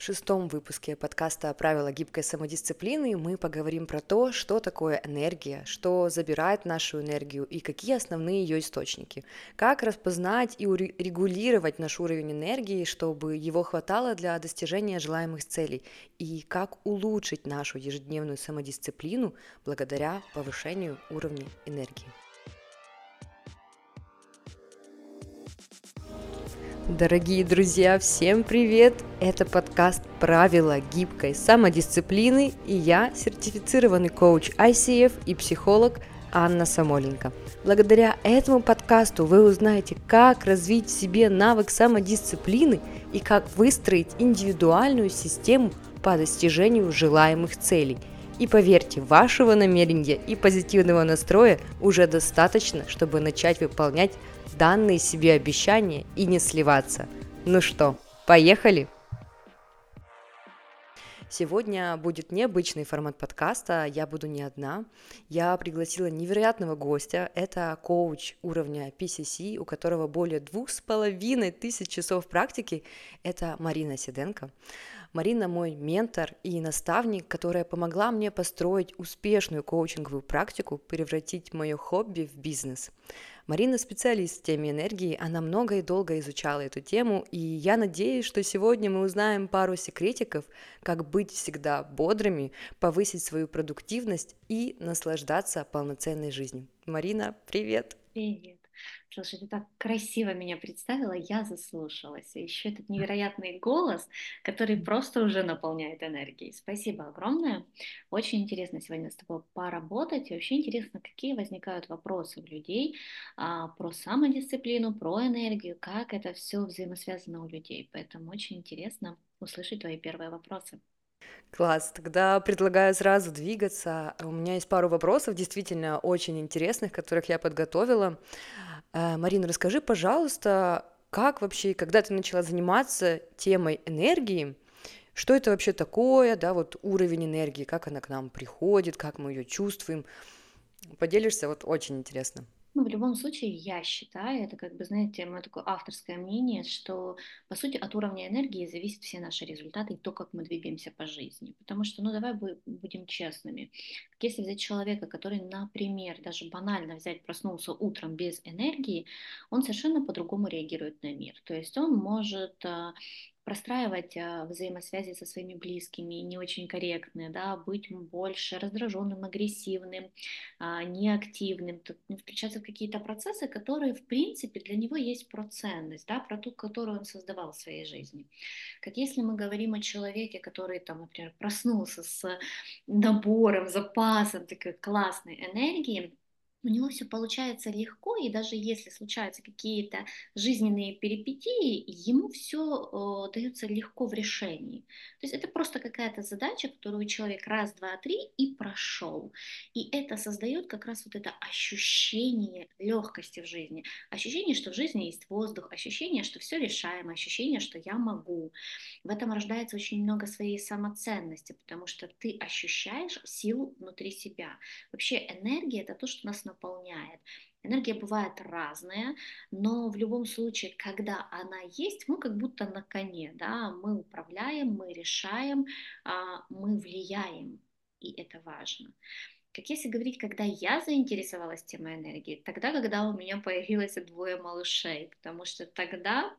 В шестом выпуске подкаста «Правила гибкой самодисциплины» мы поговорим про то, что такое энергия, что забирает нашу энергию и какие основные ее источники, как распознать и регулировать наш уровень энергии, чтобы его хватало для достижения желаемых целей, и как улучшить нашу ежедневную самодисциплину благодаря повышению уровня энергии. Дорогие друзья, всем привет! Это подкаст «Правила гибкой самодисциплины» и я, сертифицированный коуч ICF и психолог Анна Самоленко. Благодаря этому подкасту вы узнаете, как развить в себе навык самодисциплины и как выстроить индивидуальную систему по достижению желаемых целей. И поверьте, вашего намерения и позитивного настроя уже достаточно, чтобы начать выполнять данные себе обещания и не сливаться. Ну что, поехали? Сегодня будет необычный формат подкаста, я буду не одна. Я пригласила невероятного гостя, это коуч уровня PCC, у которого более двух с половиной тысяч часов практики, это Марина Сиденко. Марина мой ментор и наставник, которая помогла мне построить успешную коучинговую практику, превратить мое хобби в бизнес. Марина специалист в теме энергии, она много и долго изучала эту тему, и я надеюсь, что сегодня мы узнаем пару секретиков, как быть всегда бодрыми, повысить свою продуктивность и наслаждаться полноценной жизнью. Марина, привет! Привет! Слушай, ты так красиво меня представила, я заслушалась. И еще этот невероятный голос, который просто уже наполняет энергией. Спасибо огромное. Очень интересно сегодня с тобой поработать. И вообще интересно, какие возникают вопросы у людей а, про самодисциплину, про энергию, как это все взаимосвязано у людей. Поэтому очень интересно услышать твои первые вопросы. Класс, тогда предлагаю сразу двигаться. У меня есть пару вопросов, действительно очень интересных, которых я подготовила. Э, Марина, расскажи, пожалуйста, как вообще, когда ты начала заниматься темой энергии, что это вообще такое, да, вот уровень энергии, как она к нам приходит, как мы ее чувствуем. Поделишься, вот очень интересно. Ну, в любом случае, я считаю, это как бы, знаете, мое такое авторское мнение, что, по сути, от уровня энергии зависят все наши результаты и то, как мы двигаемся по жизни. Потому что, ну, давай будем честными. Если взять человека, который, например, даже банально взять, проснулся утром без энергии, он совершенно по-другому реагирует на мир. То есть он может а, простраивать а, взаимосвязи со своими близкими не очень корректные, да, быть больше раздраженным, агрессивным, а, неактивным, включаться в какие-то процессы, которые, в принципе, для него есть про ценность, да, про ту, которую он создавал в своей жизни. Как если мы говорим о человеке, который, там, например, проснулся с набором, запасом такой классной энергии, у него все получается легко, и даже если случаются какие-то жизненные перипетии, ему все э, дается легко в решении. То есть это просто какая-то задача, которую человек раз, два, три и прошел. И это создает как раз вот это ощущение легкости в жизни, ощущение, что в жизни есть воздух, ощущение, что все решаемо, ощущение, что я могу. В этом рождается очень много своей самоценности, потому что ты ощущаешь силу внутри себя. Вообще энергия это то, что нас наполняет. Энергия бывает разная, но в любом случае, когда она есть, мы как будто на коне, да, мы управляем, мы решаем, а, мы влияем, и это важно. Как если говорить, когда я заинтересовалась темой энергии, тогда, когда у меня появилось двое малышей, потому что тогда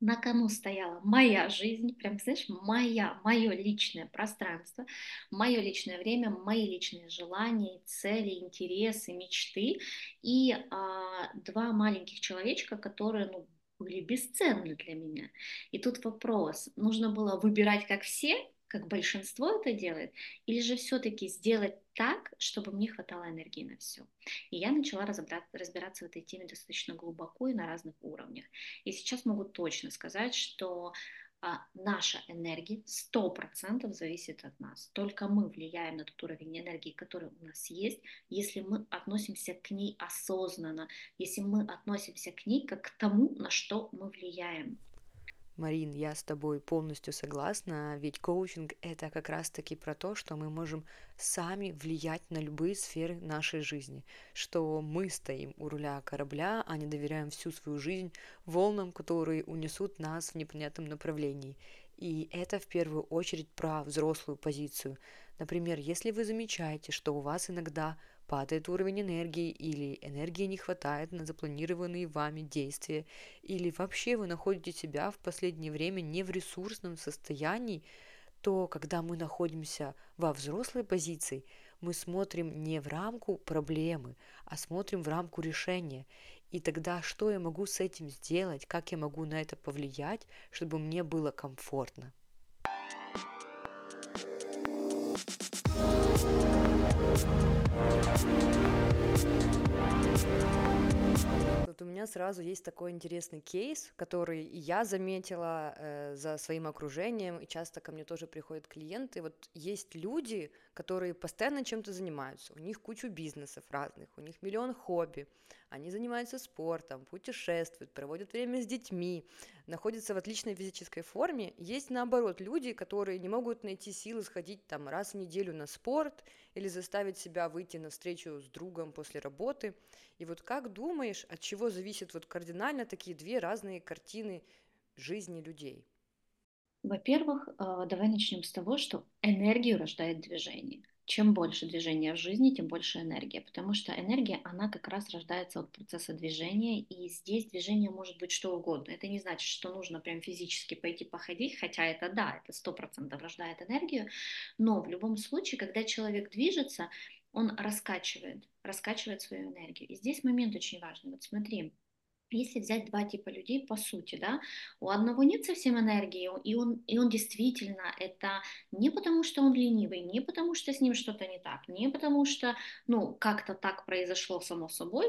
на кону стояла моя жизнь, прям, знаешь, моя, мое личное пространство, мое личное время, мои личные желания, цели, интересы, мечты и а, два маленьких человечка, которые, ну, были бесценны для меня. И тут вопрос, нужно было выбирать как все как большинство это делает, или же все-таки сделать так, чтобы мне хватало энергии на все. И я начала разбираться в этой теме достаточно глубоко и на разных уровнях. И сейчас могу точно сказать, что а, наша энергия 100% зависит от нас. Только мы влияем на тот уровень энергии, который у нас есть, если мы относимся к ней осознанно, если мы относимся к ней как к тому, на что мы влияем. Марин, я с тобой полностью согласна, ведь коучинг это как раз-таки про то, что мы можем сами влиять на любые сферы нашей жизни, что мы стоим у руля корабля, а не доверяем всю свою жизнь волнам, которые унесут нас в непонятном направлении. И это в первую очередь про взрослую позицию. Например, если вы замечаете, что у вас иногда падает уровень энергии или энергии не хватает на запланированные вами действия, или вообще вы находите себя в последнее время не в ресурсном состоянии, то когда мы находимся во взрослой позиции, мы смотрим не в рамку проблемы, а смотрим в рамку решения. И тогда что я могу с этим сделать, как я могу на это повлиять, чтобы мне было комфортно. Вот у меня сразу есть такой интересный кейс, который я заметила э, за своим окружением, и часто ко мне тоже приходят клиенты. Вот есть люди, которые постоянно чем-то занимаются, у них кучу бизнесов разных, у них миллион хобби, они занимаются спортом, путешествуют, проводят время с детьми, находятся в отличной физической форме. Есть наоборот люди, которые не могут найти силы сходить там раз в неделю на спорт или заставить себя выйти на встречу с другом после работы. И вот как думаешь, от чего зависят вот кардинально такие две разные картины жизни людей? Во-первых, э, давай начнем с того, что энергию рождает движение. Чем больше движения в жизни, тем больше энергия, потому что энергия, она как раз рождается от процесса движения, и здесь движение может быть что угодно. Это не значит, что нужно прям физически пойти походить, хотя это да, это сто процентов рождает энергию, но в любом случае, когда человек движется, он раскачивает, раскачивает свою энергию. И здесь момент очень важный. Вот смотри, если взять два типа людей, по сути, да, у одного нет совсем энергии, и он, и он действительно это не потому, что он ленивый, не потому, что с ним что-то не так, не потому, что, ну, как-то так произошло само собой,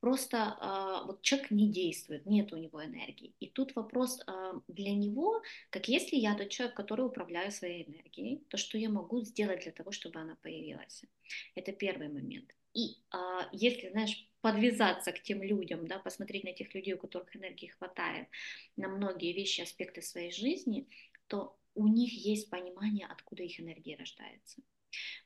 Просто э, вот человек не действует, нет у него энергии. И тут вопрос э, для него, как если я тот человек, который управляю своей энергией, то что я могу сделать для того, чтобы она появилась? Это первый момент. И э, если, знаешь, подвязаться к тем людям, да, посмотреть на тех людей, у которых энергии хватает на многие вещи, аспекты своей жизни, то у них есть понимание, откуда их энергия рождается.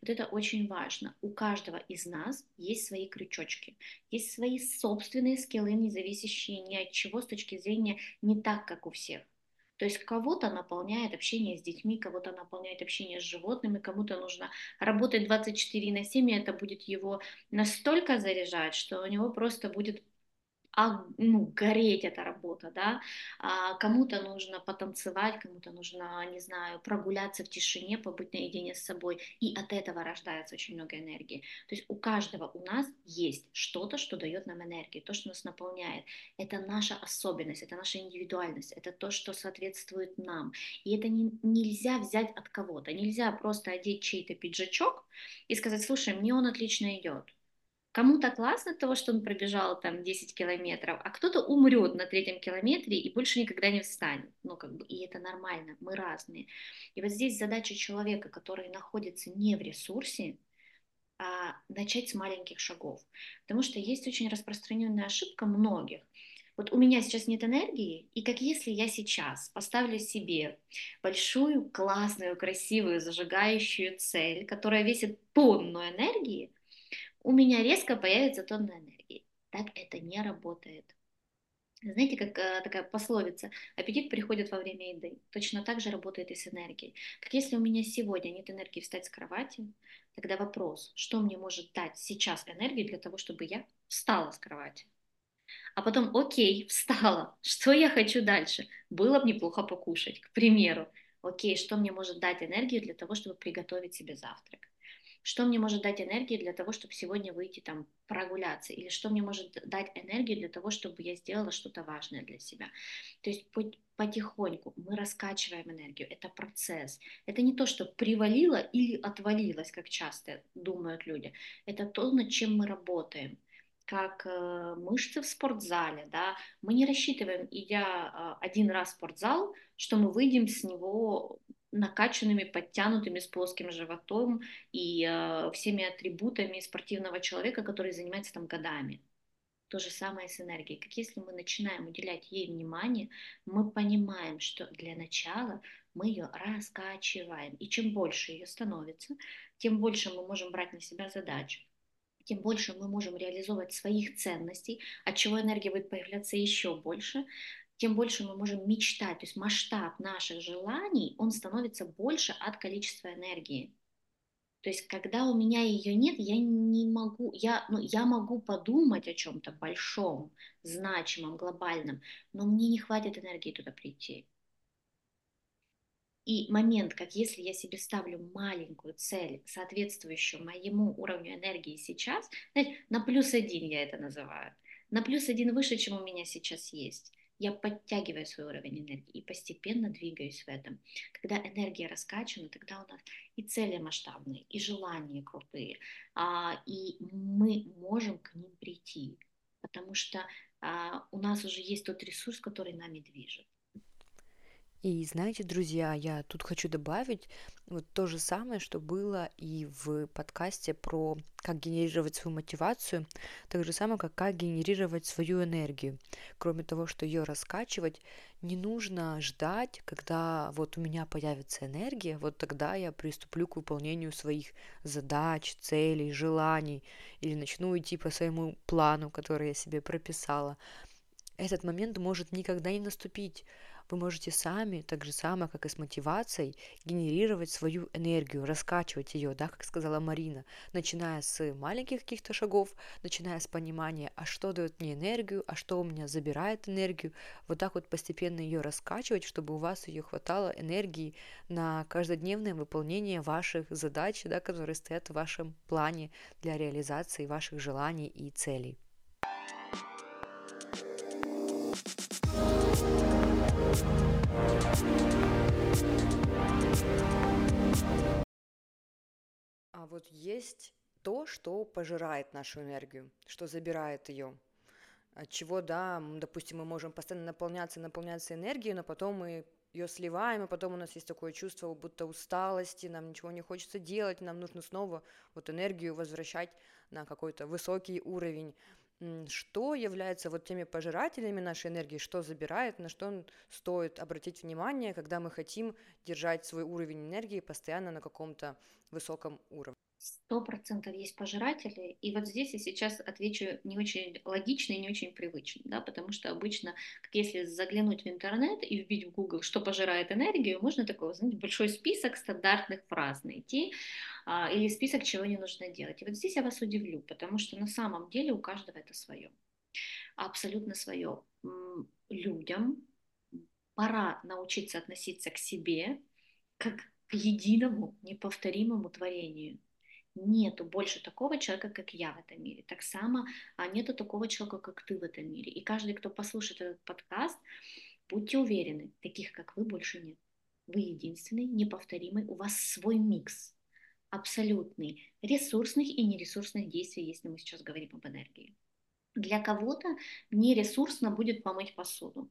Вот это очень важно. У каждого из нас есть свои крючочки, есть свои собственные скиллы, не зависящие ни от чего с точки зрения не так, как у всех. То есть кого-то наполняет общение с детьми, кого-то наполняет общение с животными, кому-то нужно работать 24 на 7, и это будет его настолько заряжать, что у него просто будет а, ну, гореть эта работа, да, а, кому-то нужно потанцевать, кому-то нужно, не знаю, прогуляться в тишине, побыть наедине с собой, и от этого рождается очень много энергии. То есть у каждого у нас есть что-то, что дает нам энергию, то, что нас наполняет. Это наша особенность, это наша индивидуальность, это то, что соответствует нам. И это не, нельзя взять от кого-то, нельзя просто одеть чей-то пиджачок и сказать, слушай, мне он отлично идет Кому-то классно того, что он пробежал там 10 километров, а кто-то умрет на третьем километре и больше никогда не встанет. Ну, как бы, и это нормально, мы разные. И вот здесь задача человека, который находится не в ресурсе, а начать с маленьких шагов. Потому что есть очень распространенная ошибка многих. Вот у меня сейчас нет энергии, и как если я сейчас поставлю себе большую, классную, красивую, зажигающую цель, которая весит тонну энергии, у меня резко появится тонна энергии. Так это не работает. Знаете, как э, такая пословица, аппетит приходит во время еды. Точно так же работает и с энергией. Как если у меня сегодня нет энергии встать с кровати, тогда вопрос, что мне может дать сейчас энергию для того, чтобы я встала с кровати. А потом, окей, встала, что я хочу дальше? Было бы неплохо покушать, к примеру. Окей, что мне может дать энергию для того, чтобы приготовить себе завтрак? Что мне может дать энергии для того, чтобы сегодня выйти там прогуляться, или что мне может дать энергию для того, чтобы я сделала что-то важное для себя. То есть потихоньку мы раскачиваем энергию, это процесс. Это не то, что привалило или отвалилось, как часто думают люди. Это то, над чем мы работаем как э, мышцы в спортзале, да, мы не рассчитываем, идя э, один раз в спортзал, что мы выйдем с него накачанными, подтянутыми, с плоским животом и э, всеми атрибутами спортивного человека, который занимается там годами. То же самое с энергией. Как если мы начинаем уделять ей внимание, мы понимаем, что для начала мы ее раскачиваем. И чем больше ее становится, тем больше мы можем брать на себя задачу тем больше мы можем реализовывать своих ценностей, от чего энергия будет появляться еще больше, тем больше мы можем мечтать. То есть масштаб наших желаний, он становится больше от количества энергии. То есть, когда у меня ее нет, я не могу, я, ну, я могу подумать о чем-то большом, значимом, глобальном, но мне не хватит энергии туда прийти. И момент, как если я себе ставлю маленькую цель, соответствующую моему уровню энергии сейчас, знаете, на плюс один я это называю, на плюс один выше, чем у меня сейчас есть я подтягиваю свой уровень энергии и постепенно двигаюсь в этом. Когда энергия раскачана, тогда у нас и цели масштабные, и желания крутые, а, и мы можем к ним прийти, потому что а, у нас уже есть тот ресурс, который нами движет. И знаете, друзья, я тут хочу добавить вот то же самое, что было и в подкасте про как генерировать свою мотивацию, так же самое, как как генерировать свою энергию. Кроме того, что ее раскачивать, не нужно ждать, когда вот у меня появится энергия, вот тогда я приступлю к выполнению своих задач, целей, желаний, или начну идти по своему плану, который я себе прописала. Этот момент может никогда не наступить вы можете сами, так же само, как и с мотивацией, генерировать свою энергию, раскачивать ее, да, как сказала Марина, начиная с маленьких каких-то шагов, начиная с понимания, а что дает мне энергию, а что у меня забирает энергию, вот так вот постепенно ее раскачивать, чтобы у вас ее хватало энергии на каждодневное выполнение ваших задач, да, которые стоят в вашем плане для реализации ваших желаний и целей. А вот есть то, что пожирает нашу энергию, что забирает ее. От чего, да, допустим, мы можем постоянно наполняться, наполняться энергией, но потом мы ее сливаем, и потом у нас есть такое чувство будто усталости, нам ничего не хочется делать, нам нужно снова вот энергию возвращать на какой-то высокий уровень что является вот теми пожирателями нашей энергии, что забирает, на что стоит обратить внимание, когда мы хотим держать свой уровень энергии постоянно на каком-то высоком уровне сто процентов есть пожиратели, и вот здесь я сейчас отвечу не очень логично и не очень привычно, да, потому что обычно, как если заглянуть в интернет и вбить в Google, что пожирает энергию, можно такой, знаете, большой список стандартных фраз найти, а, или список, чего не нужно делать. И вот здесь я вас удивлю, потому что на самом деле у каждого это свое, абсолютно свое. Людям пора научиться относиться к себе как к единому неповторимому творению нету больше такого человека, как я в этом мире. Так само а нету такого человека, как ты в этом мире. И каждый, кто послушает этот подкаст, будьте уверены, таких, как вы, больше нет. Вы единственный, неповторимый, у вас свой микс абсолютный ресурсных и нересурсных действий, если мы сейчас говорим об энергии. Для кого-то нересурсно будет помыть посуду,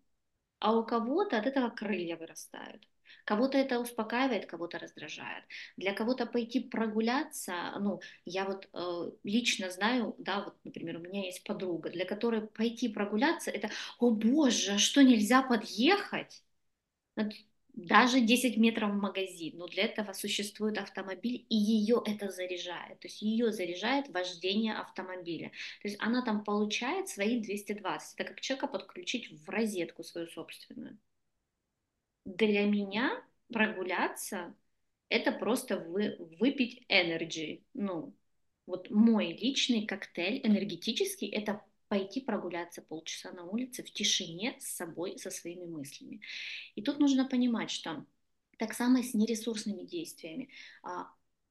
а у кого-то от этого крылья вырастают. Кого-то это успокаивает, кого-то раздражает. Для кого-то пойти прогуляться, ну, я вот э, лично знаю, да, вот, например, у меня есть подруга, для которой пойти прогуляться, это, о боже, а что нельзя подъехать? Даже 10 метров в магазин, но для этого существует автомобиль, и ее это заряжает. То есть ее заряжает вождение автомобиля. То есть она там получает свои 220. Это как человека подключить в розетку свою собственную для меня прогуляться это просто вы, выпить энергии. Ну, вот мой личный коктейль энергетический это пойти прогуляться полчаса на улице в тишине с собой, со своими мыслями. И тут нужно понимать, что так само с нересурсными действиями. А,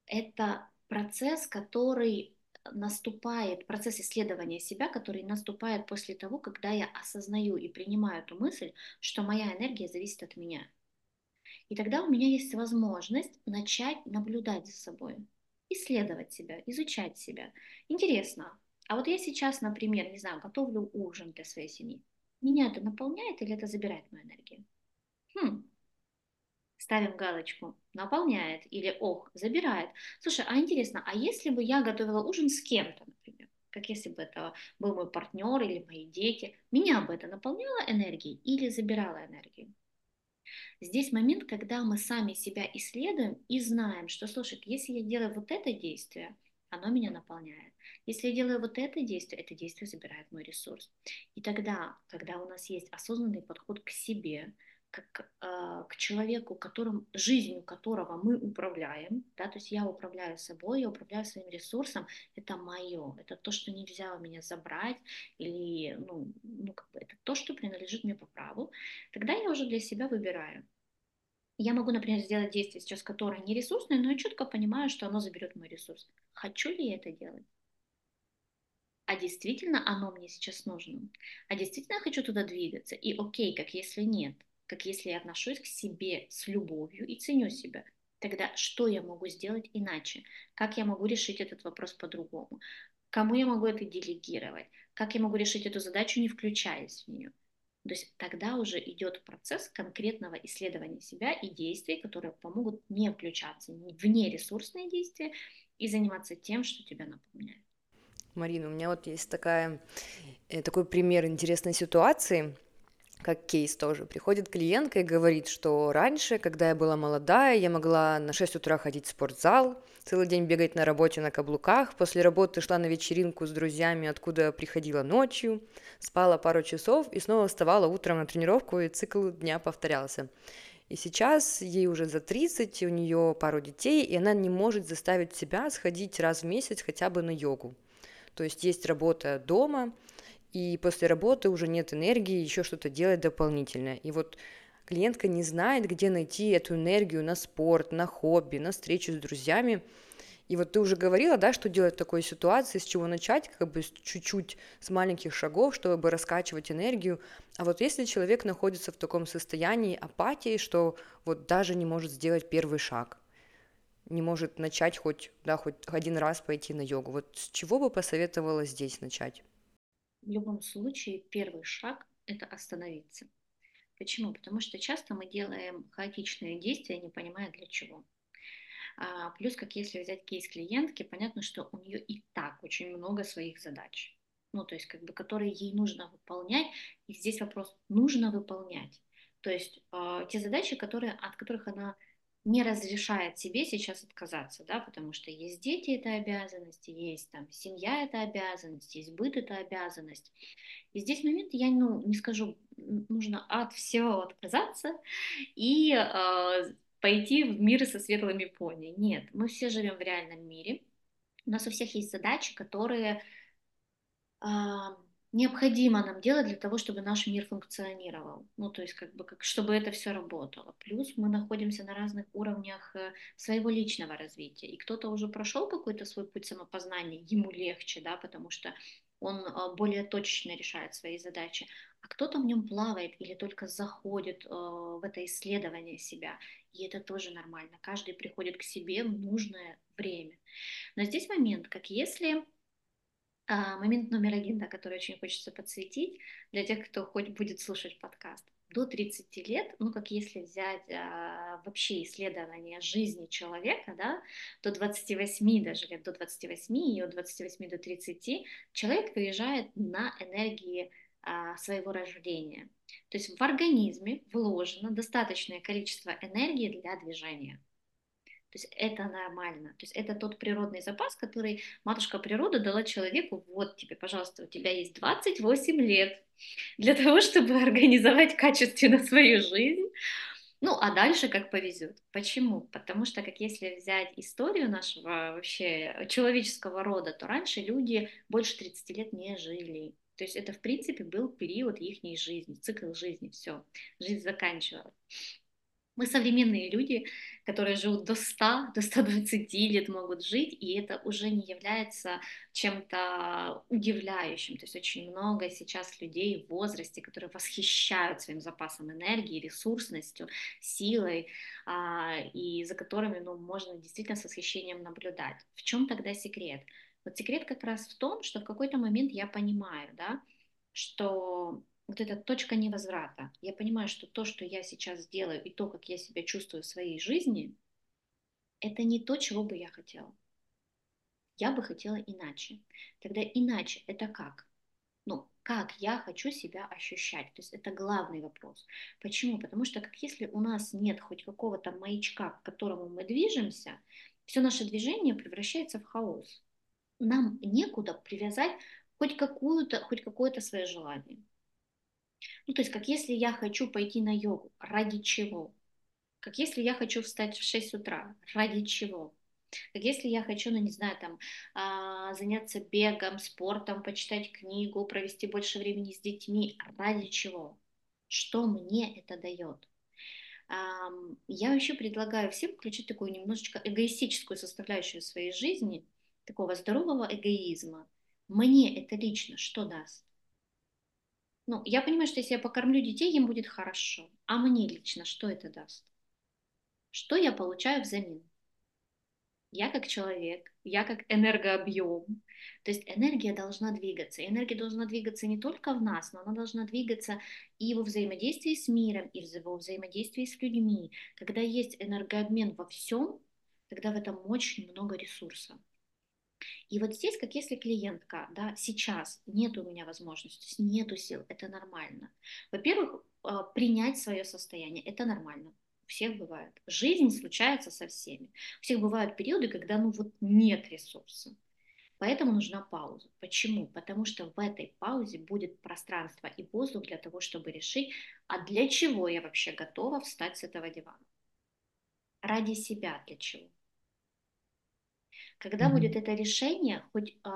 это процесс, который наступает, процесс исследования себя, который наступает после того, когда я осознаю и принимаю эту мысль, что моя энергия зависит от меня. И тогда у меня есть возможность начать наблюдать за собой, исследовать себя, изучать себя. Интересно, а вот я сейчас, например, не знаю, готовлю ужин для своей семьи. Меня это наполняет или это забирает мою энергию? Хм, ставим галочку, наполняет или ох, забирает. Слушай, а интересно, а если бы я готовила ужин с кем-то, например, как если бы это был мой партнер или мои дети, меня бы это наполняло энергией или забирало энергию? Здесь момент, когда мы сами себя исследуем и знаем, что, слушай, если я делаю вот это действие, оно меня наполняет. Если я делаю вот это действие, это действие забирает мой ресурс. И тогда, когда у нас есть осознанный подход к себе, как э, к человеку, которым, жизнью которого мы управляем, да, то есть я управляю собой, я управляю своим ресурсом, это мое, это то, что нельзя у меня забрать, или, ну, ну как бы это то, что принадлежит мне по праву, тогда я уже для себя выбираю. Я могу, например, сделать действие сейчас, которое не ресурсное, но я четко понимаю, что оно заберет мой ресурс. Хочу ли я это делать? а действительно оно мне сейчас нужно, а действительно я хочу туда двигаться, и окей, как если нет – как если я отношусь к себе с любовью и ценю себя. Тогда что я могу сделать иначе? Как я могу решить этот вопрос по-другому? Кому я могу это делегировать? Как я могу решить эту задачу, не включаясь в нее? То есть тогда уже идет процесс конкретного исследования себя и действий, которые помогут не включаться в нересурсные действия и заниматься тем, что тебя наполняет. Марина, у меня вот есть такая, э, такой пример интересной ситуации – как кейс тоже. Приходит клиентка и говорит, что раньше, когда я была молодая, я могла на 6 утра ходить в спортзал, целый день бегать на работе на каблуках, после работы шла на вечеринку с друзьями, откуда приходила ночью, спала пару часов и снова вставала утром на тренировку, и цикл дня повторялся. И сейчас ей уже за 30, у нее пару детей, и она не может заставить себя сходить раз в месяц хотя бы на йогу. То есть есть работа дома, и после работы уже нет энергии еще что-то делать дополнительное. И вот клиентка не знает, где найти эту энергию на спорт, на хобби, на встречу с друзьями. И вот ты уже говорила, да, что делать в такой ситуации, с чего начать, как бы чуть-чуть с маленьких шагов, чтобы раскачивать энергию. А вот если человек находится в таком состоянии апатии, что вот даже не может сделать первый шаг, не может начать хоть, да, хоть один раз пойти на йогу, вот с чего бы посоветовала здесь начать? В любом случае первый шаг – это остановиться. Почему? Потому что часто мы делаем хаотичные действия, не понимая для чего. А, плюс, как если взять кейс клиентки, понятно, что у нее и так очень много своих задач, ну, то есть, как бы, которые ей нужно выполнять, и здесь вопрос, нужно выполнять. То есть, э, те задачи, которые, от которых она не разрешает себе сейчас отказаться, да, потому что есть дети, это обязанность, есть там семья, это обязанность, есть быт, это обязанность. И здесь момент, я ну, не скажу, нужно от всего отказаться и э, пойти в мир со светлыми пони. Нет, мы все живем в реальном мире, у нас у всех есть задачи, которые э, необходимо нам делать для того, чтобы наш мир функционировал. Ну, то есть, как бы, как, чтобы это все работало. Плюс мы находимся на разных уровнях э, своего личного развития. И кто-то уже прошел какой-то свой путь самопознания, ему легче, да, потому что он э, более точечно решает свои задачи, а кто-то в нем плавает или только заходит э, в это исследование себя. И это тоже нормально. Каждый приходит к себе в нужное время. Но здесь момент, как если момент номер один, да, который очень хочется подсветить для тех, кто хоть будет слушать подкаст. До 30 лет, ну как если взять а, вообще исследование жизни человека, да, до 28 даже лет, до 28 и от 28 до 30, человек выезжает на энергии а, своего рождения. То есть в организме вложено достаточное количество энергии для движения. То есть это нормально. То есть это тот природный запас, который матушка природа дала человеку. Вот тебе, пожалуйста, у тебя есть 28 лет для того, чтобы организовать качественно свою жизнь. Ну, а дальше как повезет. Почему? Потому что, как если взять историю нашего вообще человеческого рода, то раньше люди больше 30 лет не жили. То есть это, в принципе, был период их жизни, цикл жизни, все, жизнь заканчивалась. Мы современные люди, которые живут до 100, до 120 лет могут жить, и это уже не является чем-то удивляющим. То есть очень много сейчас людей в возрасте, которые восхищают своим запасом энергии, ресурсностью, силой, а, и за которыми ну, можно действительно с восхищением наблюдать. В чем тогда секрет? Вот секрет как раз в том, что в какой-то момент я понимаю, да, что вот эта точка невозврата. Я понимаю, что то, что я сейчас делаю, и то, как я себя чувствую в своей жизни, это не то, чего бы я хотела. Я бы хотела иначе. Тогда иначе это как? Ну, как я хочу себя ощущать? То есть это главный вопрос. Почему? Потому что как если у нас нет хоть какого-то маячка, к которому мы движемся, все наше движение превращается в хаос. нам некуда привязать хоть какую-то, хоть какое-то свое желание. Ну, то есть, как если я хочу пойти на йогу, ради чего? Как если я хочу встать в 6 утра, ради чего? Как если я хочу, ну, не знаю, там, а, заняться бегом, спортом, почитать книгу, провести больше времени с детьми, ради чего? Что мне это дает? Я вообще предлагаю всем включить такую немножечко эгоистическую составляющую своей жизни, такого здорового эгоизма. Мне это лично что даст? Ну, я понимаю, что если я покормлю детей, им будет хорошо. А мне лично что это даст? Что я получаю взамен? Я как человек, я как энергообъем. То есть энергия должна двигаться. энергия должна двигаться не только в нас, но она должна двигаться и во взаимодействии с миром, и во взаимодействии с людьми. Когда есть энергообмен во всем, тогда в этом очень много ресурсов. И вот здесь, как если клиентка, да, сейчас нет у меня возможности, нету сил, это нормально. Во-первых, а, принять свое состояние, это нормально. У всех бывает. Жизнь случается со всеми. У всех бывают периоды, когда ну вот нет ресурса. Поэтому нужна пауза. Почему? Потому что в этой паузе будет пространство и воздух для того, чтобы решить, а для чего я вообще готова встать с этого дивана? Ради себя для чего? Когда mm-hmm. будет это решение, хоть э,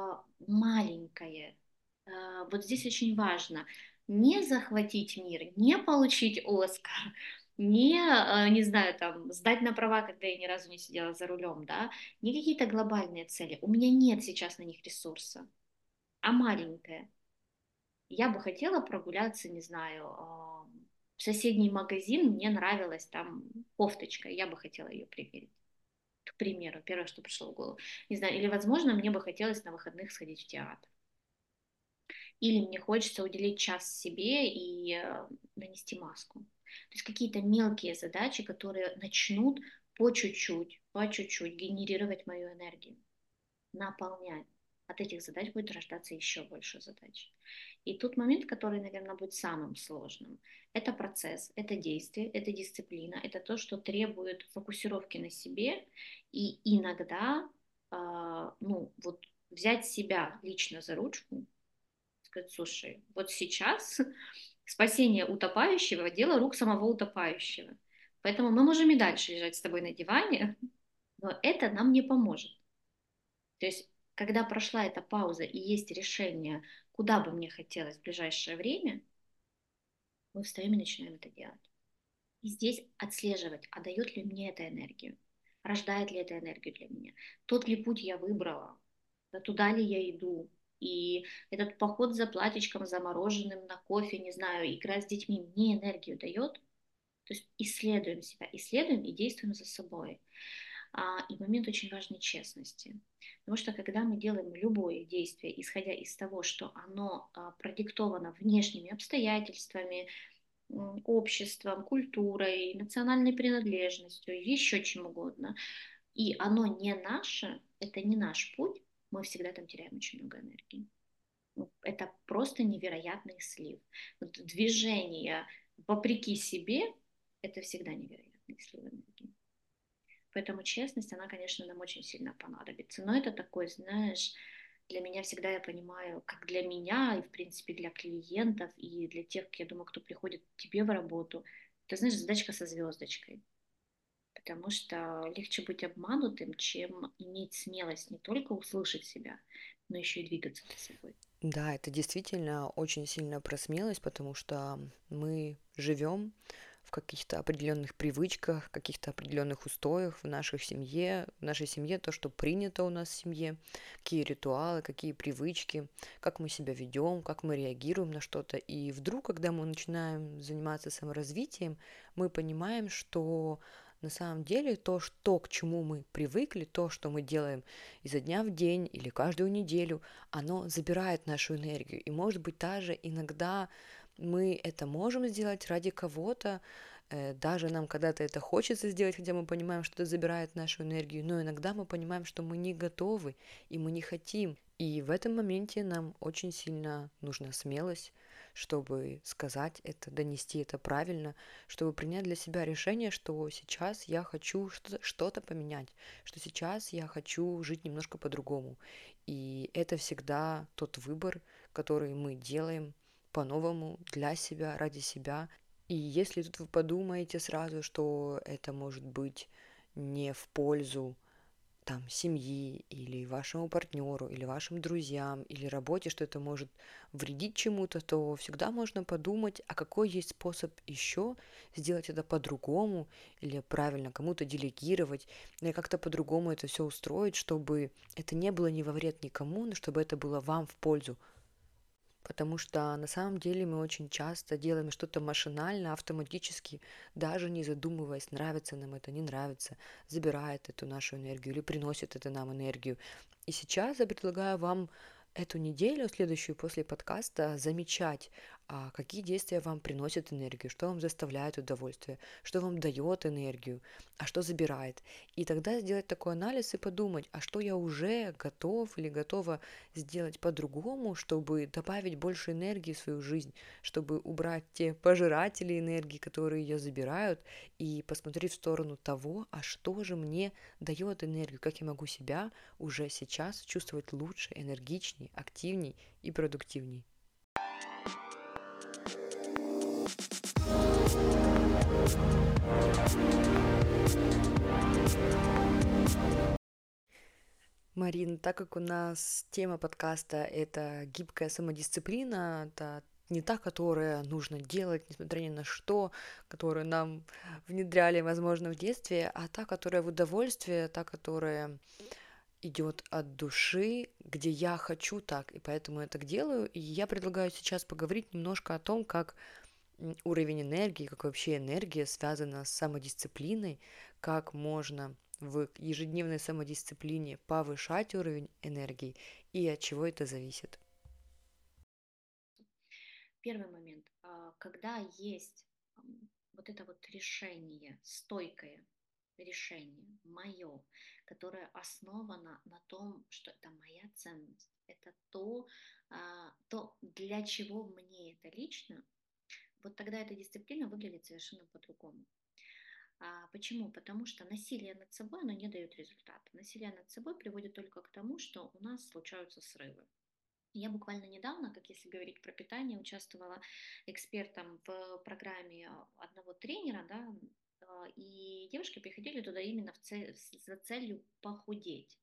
маленькое, э, вот здесь очень важно не захватить мир, не получить Оскар, не, э, не знаю, там, сдать на права, когда я ни разу не сидела за рулем, да, не какие-то глобальные цели. У меня нет сейчас на них ресурса, а маленькое. Я бы хотела прогуляться, не знаю, в соседний магазин, мне нравилась там кофточка, я бы хотела ее примерить к примеру, первое, что пришло в голову. Не знаю, или, возможно, мне бы хотелось на выходных сходить в театр. Или мне хочется уделить час себе и э, нанести маску. То есть какие-то мелкие задачи, которые начнут по чуть-чуть, по чуть-чуть генерировать мою энергию, наполнять. От этих задач будет рождаться еще больше задач. И тут момент, который, наверное, будет самым сложным. Это процесс, это действие, это дисциплина, это то, что требует фокусировки на себе. И иногда, э, ну, вот взять себя лично за ручку, сказать, слушай, вот сейчас спасение утопающего – дело рук самого утопающего. Поэтому мы можем и дальше лежать с тобой на диване, но это нам не поможет. То есть, когда прошла эта пауза и есть решение, куда бы мне хотелось в ближайшее время, мы встаем и начинаем это делать. И здесь отслеживать, а дает ли мне это энергию, рождает ли это энергию для меня, тот ли путь я выбрала, да туда ли я иду, и этот поход за платьичком замороженным на кофе, не знаю, игра с детьми мне энергию дает. То есть исследуем себя, исследуем и действуем за собой. А, и момент очень важной честности. Потому что когда мы делаем любое действие, исходя из того, что оно а, продиктовано внешними обстоятельствами, обществом, культурой, национальной принадлежностью, еще чем угодно, и оно не наше, это не наш путь, мы всегда там теряем очень много энергии. Ну, это просто невероятный слив. Вот движение вопреки себе – это всегда невероятный слив энергии. Поэтому честность, она, конечно, нам очень сильно понадобится. Но это такой, знаешь, для меня всегда я понимаю, как для меня и, в принципе, для клиентов и для тех, я думаю, кто приходит к тебе в работу, это, знаешь, задачка со звездочкой потому что легче быть обманутым, чем иметь смелость не только услышать себя, но еще и двигаться за собой. Да, это действительно очень сильно про смелость, потому что мы живем в каких-то определенных привычках, каких-то определенных устоях в нашей семье, в нашей семье то, что принято у нас в семье, какие ритуалы, какие привычки, как мы себя ведем, как мы реагируем на что-то. И вдруг, когда мы начинаем заниматься саморазвитием, мы понимаем, что на самом деле то, что, к чему мы привыкли, то, что мы делаем изо дня в день или каждую неделю, оно забирает нашу энергию. И может быть даже иногда мы это можем сделать ради кого-то, э, даже нам когда-то это хочется сделать, хотя мы понимаем, что это забирает нашу энергию, но иногда мы понимаем, что мы не готовы и мы не хотим. И в этом моменте нам очень сильно нужна смелость, чтобы сказать это, донести это правильно, чтобы принять для себя решение, что сейчас я хочу что-то поменять, что сейчас я хочу жить немножко по-другому. И это всегда тот выбор, который мы делаем по-новому для себя, ради себя. И если тут вы подумаете сразу, что это может быть не в пользу там, семьи или вашему партнеру, или вашим друзьям, или работе, что это может вредить чему-то, то всегда можно подумать, а какой есть способ еще сделать это по-другому, или правильно кому-то делегировать, или как-то по-другому это все устроить, чтобы это не было ни во вред никому, но чтобы это было вам в пользу, Потому что на самом деле мы очень часто делаем что-то машинально, автоматически, даже не задумываясь, нравится нам это, не нравится, забирает эту нашу энергию или приносит это нам энергию. И сейчас я предлагаю вам эту неделю, следующую после подкаста, замечать, а какие действия вам приносят энергию, что вам заставляет удовольствие, что вам дает энергию, а что забирает. И тогда сделать такой анализ и подумать, а что я уже готов или готова сделать по-другому, чтобы добавить больше энергии в свою жизнь, чтобы убрать те пожиратели энергии, которые ее забирают, и посмотреть в сторону того, а что же мне дает энергию, как я могу себя уже сейчас чувствовать лучше, энергичнее, активнее и продуктивнее. Марин, так как у нас тема подкаста это гибкая самодисциплина, это не та, которая нужно делать, несмотря ни на что, которую нам внедряли, возможно, в детстве, а та, которая в удовольствие, та, которая идет от души, где я хочу так, и поэтому я так делаю. И я предлагаю сейчас поговорить немножко о том, как уровень энергии, как вообще энергия связана с самодисциплиной, как можно в ежедневной самодисциплине повышать уровень энергии и от чего это зависит. Первый момент. А, когда есть вот это вот решение, стойкое решение, мое, которое основано на том, что это моя ценность, это то, а, то для чего мне это лично, вот тогда эта дисциплина выглядит совершенно по-другому. А почему? Потому что насилие над собой, оно не дает результата. Насилие над собой приводит только к тому, что у нас случаются срывы. Я буквально недавно, как если говорить про питание, участвовала экспертом в программе одного тренера, да, а, и девушки приходили туда именно в цель, за целью похудеть.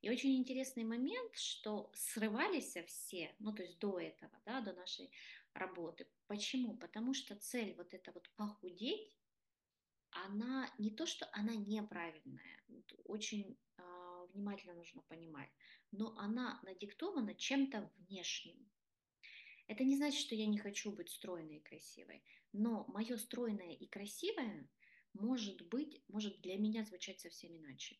И очень интересный момент, что срывались все, ну то есть до этого, да, до нашей работы. Почему? Потому что цель вот это вот похудеть, она не то, что она неправильная, очень э, внимательно нужно понимать, но она надиктована чем-то внешним. Это не значит, что я не хочу быть стройной и красивой, но мое стройное и красивое может быть, может для меня звучать совсем иначе.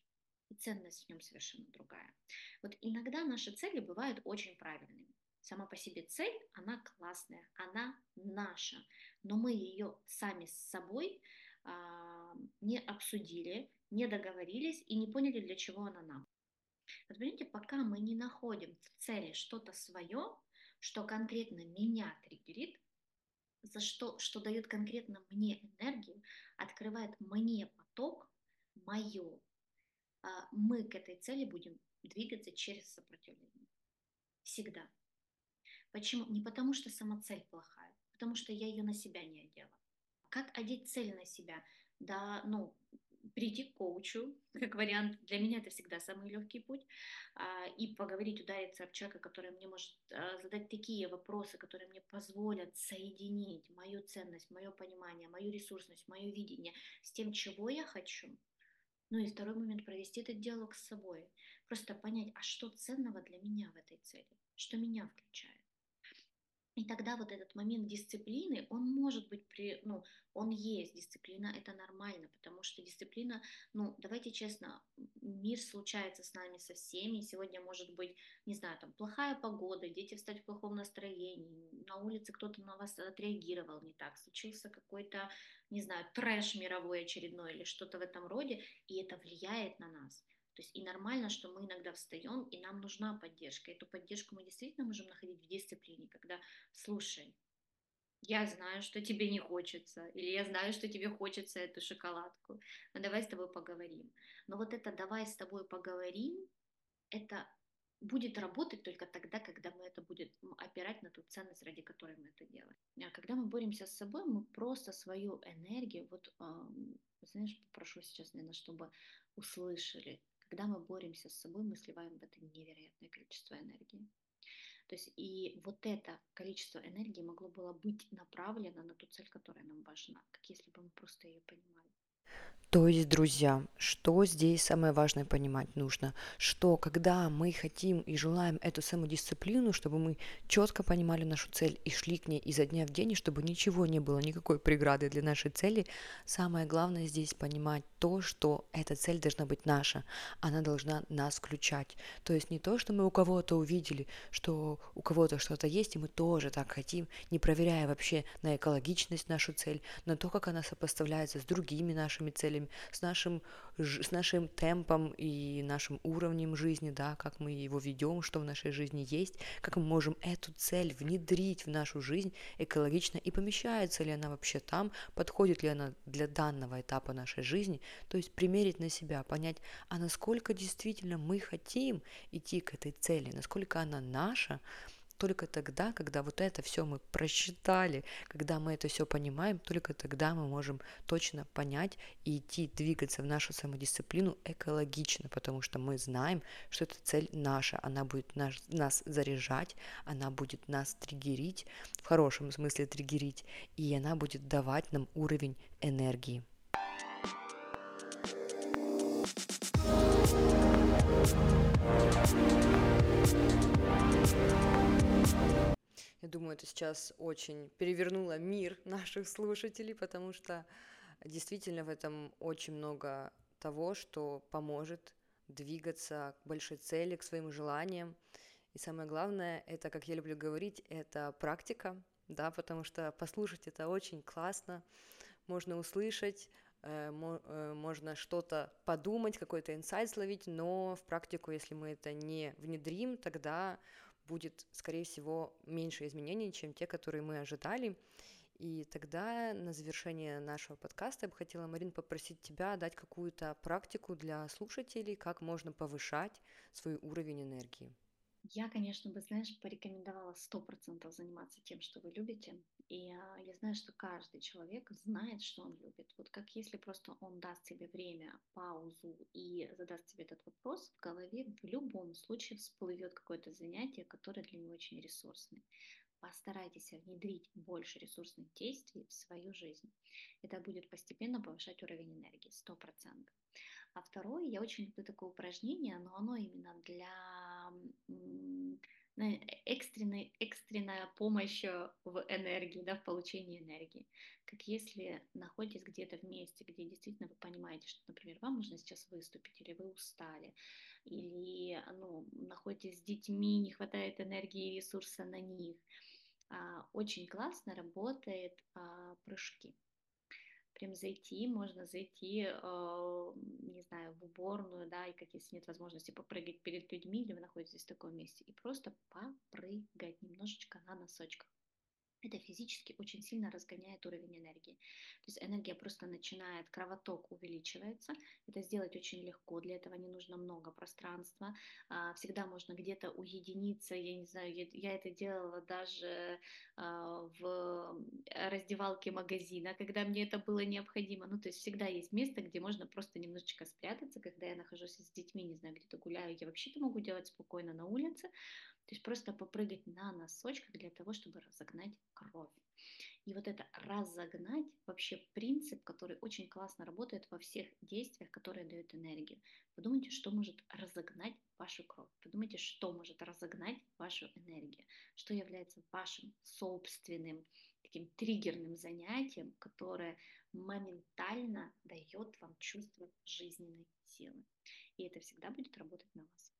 И ценность в нем совершенно другая. Вот иногда наши цели бывают очень правильными. Сама по себе цель, она классная, она наша, но мы ее сами с собой а, не обсудили, не договорились и не поняли, для чего она нам. Вот понимаете, пока мы не находим в цели что-то свое, что конкретно меня триггерит, за что, что дает конкретно мне энергию, открывает мне поток, мое, а, мы к этой цели будем двигаться через сопротивление. Всегда. Почему? Не потому, что сама цель плохая, потому что я ее на себя не одела. Как одеть цель на себя? Да, ну, прийти к коучу, как вариант, для меня это всегда самый легкий путь, а, и поговорить, удариться об человека, который мне может а, задать такие вопросы, которые мне позволят соединить мою ценность, мое понимание, мою ресурсность, мое видение с тем, чего я хочу. Ну и второй момент провести этот диалог с собой, просто понять, а что ценного для меня в этой цели, что меня включает. И тогда вот этот момент дисциплины, он может быть, при, ну, он есть, дисциплина это нормально, потому что дисциплина, ну, давайте честно, мир случается с нами со всеми, сегодня может быть, не знаю, там, плохая погода, дети встать в плохом настроении, на улице кто-то на вас отреагировал не так, случился какой-то, не знаю, трэш мировой очередной или что-то в этом роде, и это влияет на нас. То есть и нормально, что мы иногда встаем, и нам нужна поддержка. Эту поддержку мы действительно можем находить в дисциплине, когда, слушай, я знаю, что тебе не хочется, или я знаю, что тебе хочется эту шоколадку, но давай с тобой поговорим. Но вот это «давай с тобой поговорим» — это будет работать только тогда, когда мы это будет опирать на ту ценность, ради которой мы это делаем. А когда мы боремся с собой, мы просто свою энергию, вот, знаешь, попрошу сейчас, наверное, чтобы услышали, когда мы боремся с собой, мы сливаем в это невероятное количество энергии. То есть и вот это количество энергии могло было быть направлено на ту цель, которая нам важна, как если бы мы просто ее понимали. То есть, друзья, что здесь самое важное понимать нужно? Что когда мы хотим и желаем эту самодисциплину, чтобы мы четко понимали нашу цель и шли к ней изо дня в день, и чтобы ничего не было, никакой преграды для нашей цели, самое главное здесь понимать то, что эта цель должна быть наша, она должна нас включать. То есть не то, что мы у кого-то увидели, что у кого-то что-то есть, и мы тоже так хотим, не проверяя вообще на экологичность нашу цель, на то, как она сопоставляется с другими нашими целями, с нашим, с нашим темпом и нашим уровнем жизни, да, как мы его ведем, что в нашей жизни есть, как мы можем эту цель внедрить в нашу жизнь экологично и помещается ли она вообще там, подходит ли она для данного этапа нашей жизни, то есть примерить на себя, понять, а насколько действительно мы хотим идти к этой цели, насколько она наша, только тогда, когда вот это все мы просчитали, когда мы это все понимаем, только тогда мы можем точно понять и идти двигаться в нашу самодисциплину экологично, потому что мы знаем, что эта цель наша, она будет наш, нас заряжать, она будет нас триггерить, в хорошем смысле триггерить, и она будет давать нам уровень энергии. Я думаю, это сейчас очень перевернуло мир наших слушателей, потому что действительно в этом очень много того, что поможет двигаться к большой цели, к своим желаниям. И самое главное, это, как я люблю говорить, это практика, да, потому что послушать это очень классно, можно услышать, Э, э, можно что-то подумать, какой-то инсайт словить, но в практику, если мы это не внедрим, тогда будет, скорее всего, меньше изменений, чем те, которые мы ожидали. И тогда на завершение нашего подкаста я бы хотела, Марин, попросить тебя дать какую-то практику для слушателей, как можно повышать свой уровень энергии. Я, конечно, бы, знаешь, порекомендовала сто процентов заниматься тем, что вы любите. И а, я знаю, что каждый человек знает, что он любит. Вот как если просто он даст себе время, паузу и задаст себе этот вопрос, в голове в любом случае всплывет какое-то занятие, которое для него очень ресурсное постарайтесь внедрить больше ресурсных действий в свою жизнь. Это будет постепенно повышать уровень энергии, 100%. А второе, я очень люблю такое упражнение, но оно именно для экстренной, экстренная помощь в энергии, да, в получении энергии. Как если находитесь где-то в месте, где действительно вы понимаете, что, например, вам нужно сейчас выступить, или вы устали, или ну, находитесь с детьми, не хватает энергии и ресурса на них, а, очень классно работает а, прыжки. Прям зайти, можно зайти, а, не знаю, в уборную, да, и как если нет возможности попрыгать перед людьми, или вы находитесь в таком месте, и просто попрыгать немножечко на носочках это физически очень сильно разгоняет уровень энергии. То есть энергия просто начинает, кровоток увеличивается. Это сделать очень легко, для этого не нужно много пространства. А, всегда можно где-то уединиться, я не знаю, я, это делала даже а, в раздевалке магазина, когда мне это было необходимо. Ну, то есть всегда есть место, где можно просто немножечко спрятаться, когда я нахожусь с детьми, не знаю, где-то гуляю, я вообще-то могу делать спокойно на улице, то есть просто попрыгать на носочках для того, чтобы разогнать кровь. И вот это разогнать вообще принцип, который очень классно работает во всех действиях, которые дают энергию. Подумайте, что может разогнать вашу кровь. Подумайте, что может разогнать вашу энергию. Что является вашим собственным таким триггерным занятием, которое моментально дает вам чувство жизненной силы. И это всегда будет работать на вас.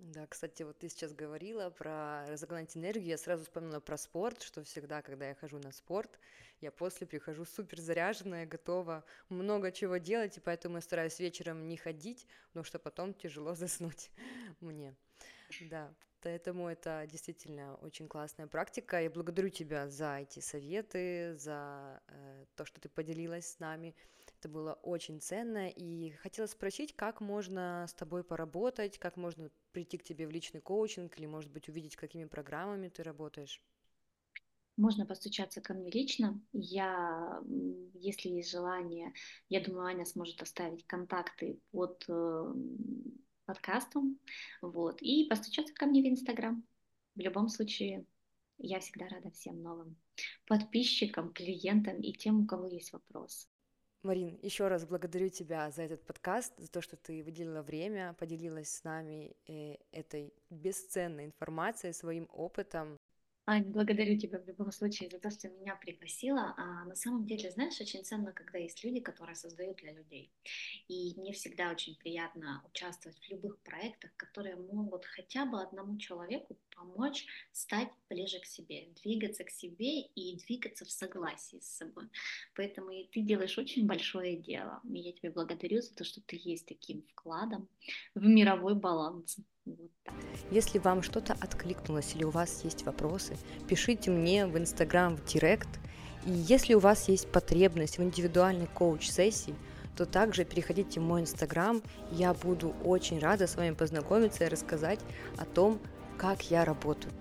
Да, кстати, вот ты сейчас говорила про разогнать энергию, я сразу вспомнила про спорт, что всегда, когда я хожу на спорт, я после прихожу супер заряженная, готова много чего делать, и поэтому я стараюсь вечером не ходить, потому что потом тяжело заснуть мне. Да. Поэтому это действительно очень классная практика. Я благодарю тебя за эти советы, за э, то, что ты поделилась с нами. Это было очень ценно. И хотела спросить, как можно с тобой поработать, как можно прийти к тебе в личный коучинг или, может быть, увидеть, какими программами ты работаешь. Можно постучаться ко мне лично. Я, если есть желание, я думаю, Аня сможет оставить контакты под э, подкастом, вот, и постучаться ко мне в Инстаграм. В любом случае, я всегда рада всем новым подписчикам, клиентам и тем, у кого есть вопрос. Марин, еще раз благодарю тебя за этот подкаст, за то, что ты выделила время, поделилась с нами э, этой бесценной информацией, своим опытом. Ань, благодарю тебя в любом случае за то, что меня пригласила. А на самом деле, знаешь, очень ценно, когда есть люди, которые создают для людей. И мне всегда очень приятно участвовать в любых проектах, которые могут хотя бы одному человеку помочь стать ближе к себе, двигаться к себе и двигаться в согласии с собой. Поэтому и ты делаешь очень большое дело. И я тебе благодарю за то, что ты есть таким вкладом в мировой баланс. Если вам что-то откликнулось или у вас есть вопросы, пишите мне в Инстаграм в Директ. И если у вас есть потребность в индивидуальной коуч-сессии, то также переходите в мой Инстаграм. Я буду очень рада с вами познакомиться и рассказать о том, как я работаю.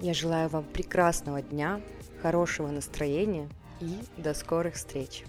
Я желаю вам прекрасного дня, хорошего настроения и до скорых встреч!